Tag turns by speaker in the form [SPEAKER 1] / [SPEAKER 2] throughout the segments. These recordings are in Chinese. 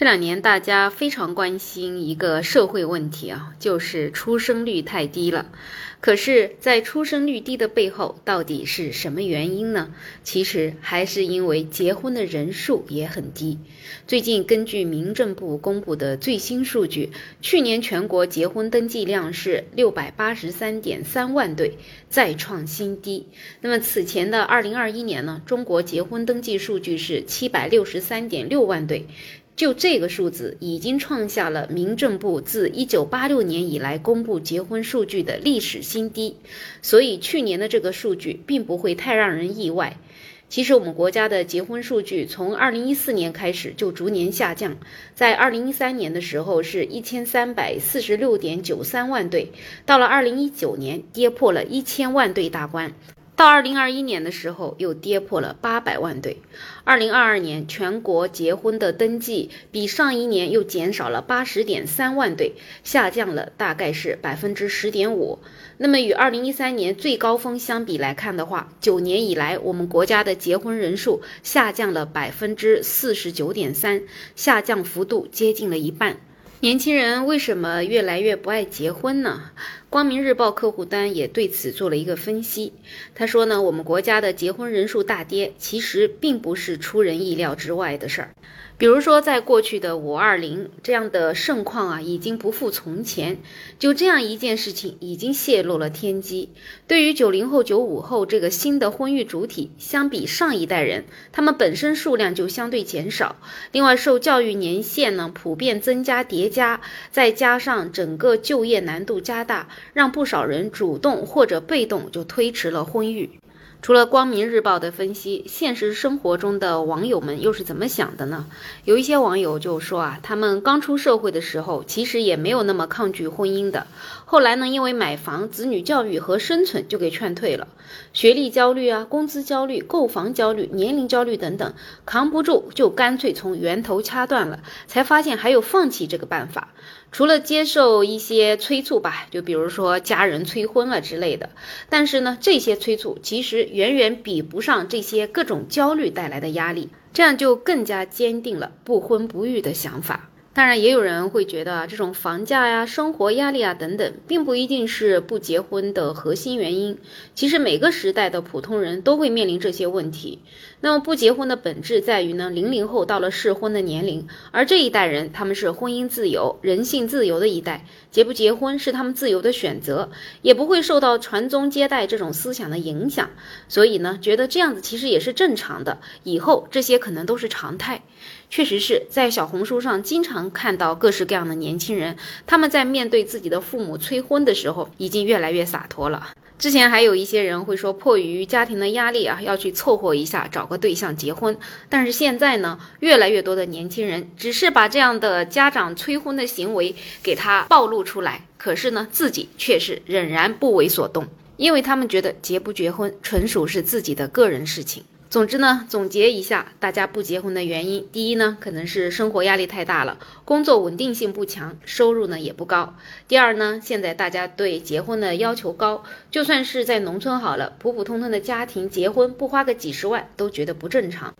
[SPEAKER 1] 这两年大家非常关心一个社会问题啊，就是出生率太低了。可是，在出生率低的背后，到底是什么原因呢？其实还是因为结婚的人数也很低。最近根据民政部公布的最新数据，去年全国结婚登记量是六百八十三点三万对，再创新低。那么此前的二零二一年呢，中国结婚登记数据是七百六十三点六万对。就这个数字已经创下了民政部自一九八六年以来公布结婚数据的历史新低，所以去年的这个数据并不会太让人意外。其实我们国家的结婚数据从二零一四年开始就逐年下降，在二零一三年的时候是一千三百四十六点九三万对，到了二零一九年跌破了一千万对大关。到二零二一年的时候，又跌破了八百万对。二零二二年全国结婚的登记比上一年又减少了八十点三万对，下降了大概是百分之十点五。那么与二零一三年最高峰相比来看的话，九年以来我们国家的结婚人数下降了百分之四十九点三，下降幅度接近了一半。年轻人为什么越来越不爱结婚呢？光明日报客户端也对此做了一个分析。他说呢，我们国家的结婚人数大跌，其实并不是出人意料之外的事儿。比如说，在过去的五二零这样的盛况啊，已经不复从前。就这样一件事情，已经泄露了天机。对于九零后、九五后这个新的婚育主体，相比上一代人，他们本身数量就相对减少。另外，受教育年限呢普遍增加叠加，再加上整个就业难度加大，让不少人主动或者被动就推迟了婚育。除了光明日报的分析，现实生活中的网友们又是怎么想的呢？有一些网友就说啊，他们刚出社会的时候，其实也没有那么抗拒婚姻的。后来呢，因为买房、子女教育和生存，就给劝退了。学历焦虑啊，工资焦虑、购房焦虑、年龄焦虑等等，扛不住就干脆从源头掐断了。才发现还有放弃这个办法。除了接受一些催促吧，就比如说家人催婚了之类的，但是呢，这些催促其实远远比不上这些各种焦虑带来的压力，这样就更加坚定了不婚不育的想法。当然，也有人会觉得啊这种房价呀、生活压力啊等等，并不一定是不结婚的核心原因。其实每个时代的普通人都会面临这些问题。那么不结婚的本质在于呢，零零后到了适婚的年龄，而这一代人他们是婚姻自由、人性自由的一代，结不结婚是他们自由的选择，也不会受到传宗接代这种思想的影响。所以呢，觉得这样子其实也是正常的，以后这些可能都是常态。确实是在小红书上经常看到各式各样的年轻人，他们在面对自己的父母催婚的时候，已经越来越洒脱了。之前还有一些人会说，迫于家庭的压力啊，要去凑合一下，找个对象结婚。但是现在呢，越来越多的年轻人只是把这样的家长催婚的行为给他暴露出来，可是呢，自己却是仍然不为所动，因为他们觉得结不结婚纯属是自己的个人事情。总之呢，总结一下，大家不结婚的原因，第一呢，可能是生活压力太大了，工作稳定性不强，收入呢也不高。第二呢，现在大家对结婚的要求高，就算是在农村好了，普普通通的家庭结婚不花个几十万都觉得不正常。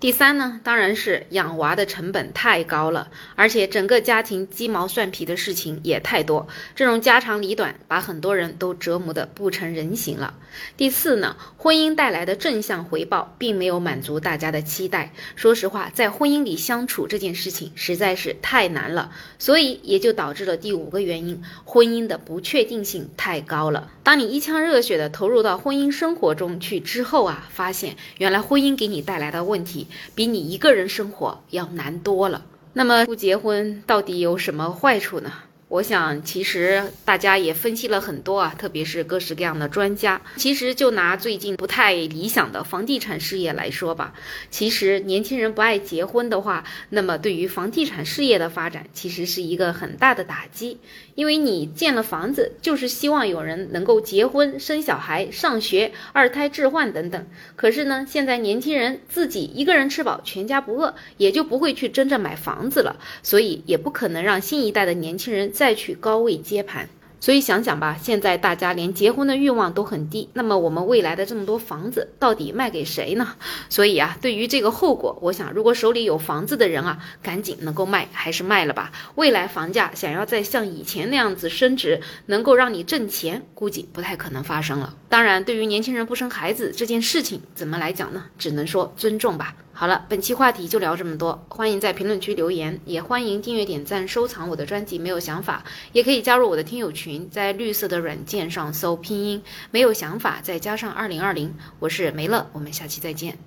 [SPEAKER 1] 第三呢，当然是养娃的成本太高了，而且整个家庭鸡毛蒜皮的事情也太多，这种家长里短把很多人都折磨得不成人形了。第四呢，婚姻带来的正向回报并没有满足大家的期待。说实话，在婚姻里相处这件事情实在是太难了，所以也就导致了第五个原因，婚姻的不确定性太高了。当你一腔热血的投入到婚姻生活中去之后啊，发现原来婚姻给你带来的问题。比你一个人生活要难多了。那么不结婚到底有什么坏处呢？我想，其实大家也分析了很多啊，特别是各式各样的专家。其实就拿最近不太理想的房地产事业来说吧，其实年轻人不爱结婚的话，那么对于房地产事业的发展，其实是一个很大的打击。因为你建了房子，就是希望有人能够结婚、生小孩、上学、二胎置换等等。可是呢，现在年轻人自己一个人吃饱，全家不饿，也就不会去真正买房子了，所以也不可能让新一代的年轻人。再去高位接盘，所以想想吧，现在大家连结婚的欲望都很低，那么我们未来的这么多房子到底卖给谁呢？所以啊，对于这个后果，我想如果手里有房子的人啊，赶紧能够卖还是卖了吧。未来房价想要再像以前那样子升值，能够让你挣钱，估计不太可能发生了。当然，对于年轻人不生孩子这件事情，怎么来讲呢？只能说尊重吧。好了，本期话题就聊这么多，欢迎在评论区留言，也欢迎订阅、点赞、收藏我的专辑。没有想法，也可以加入我的听友群，在绿色的软件上搜拼音“没有想法”，再加上二零二零，我是梅乐，我们下期再见。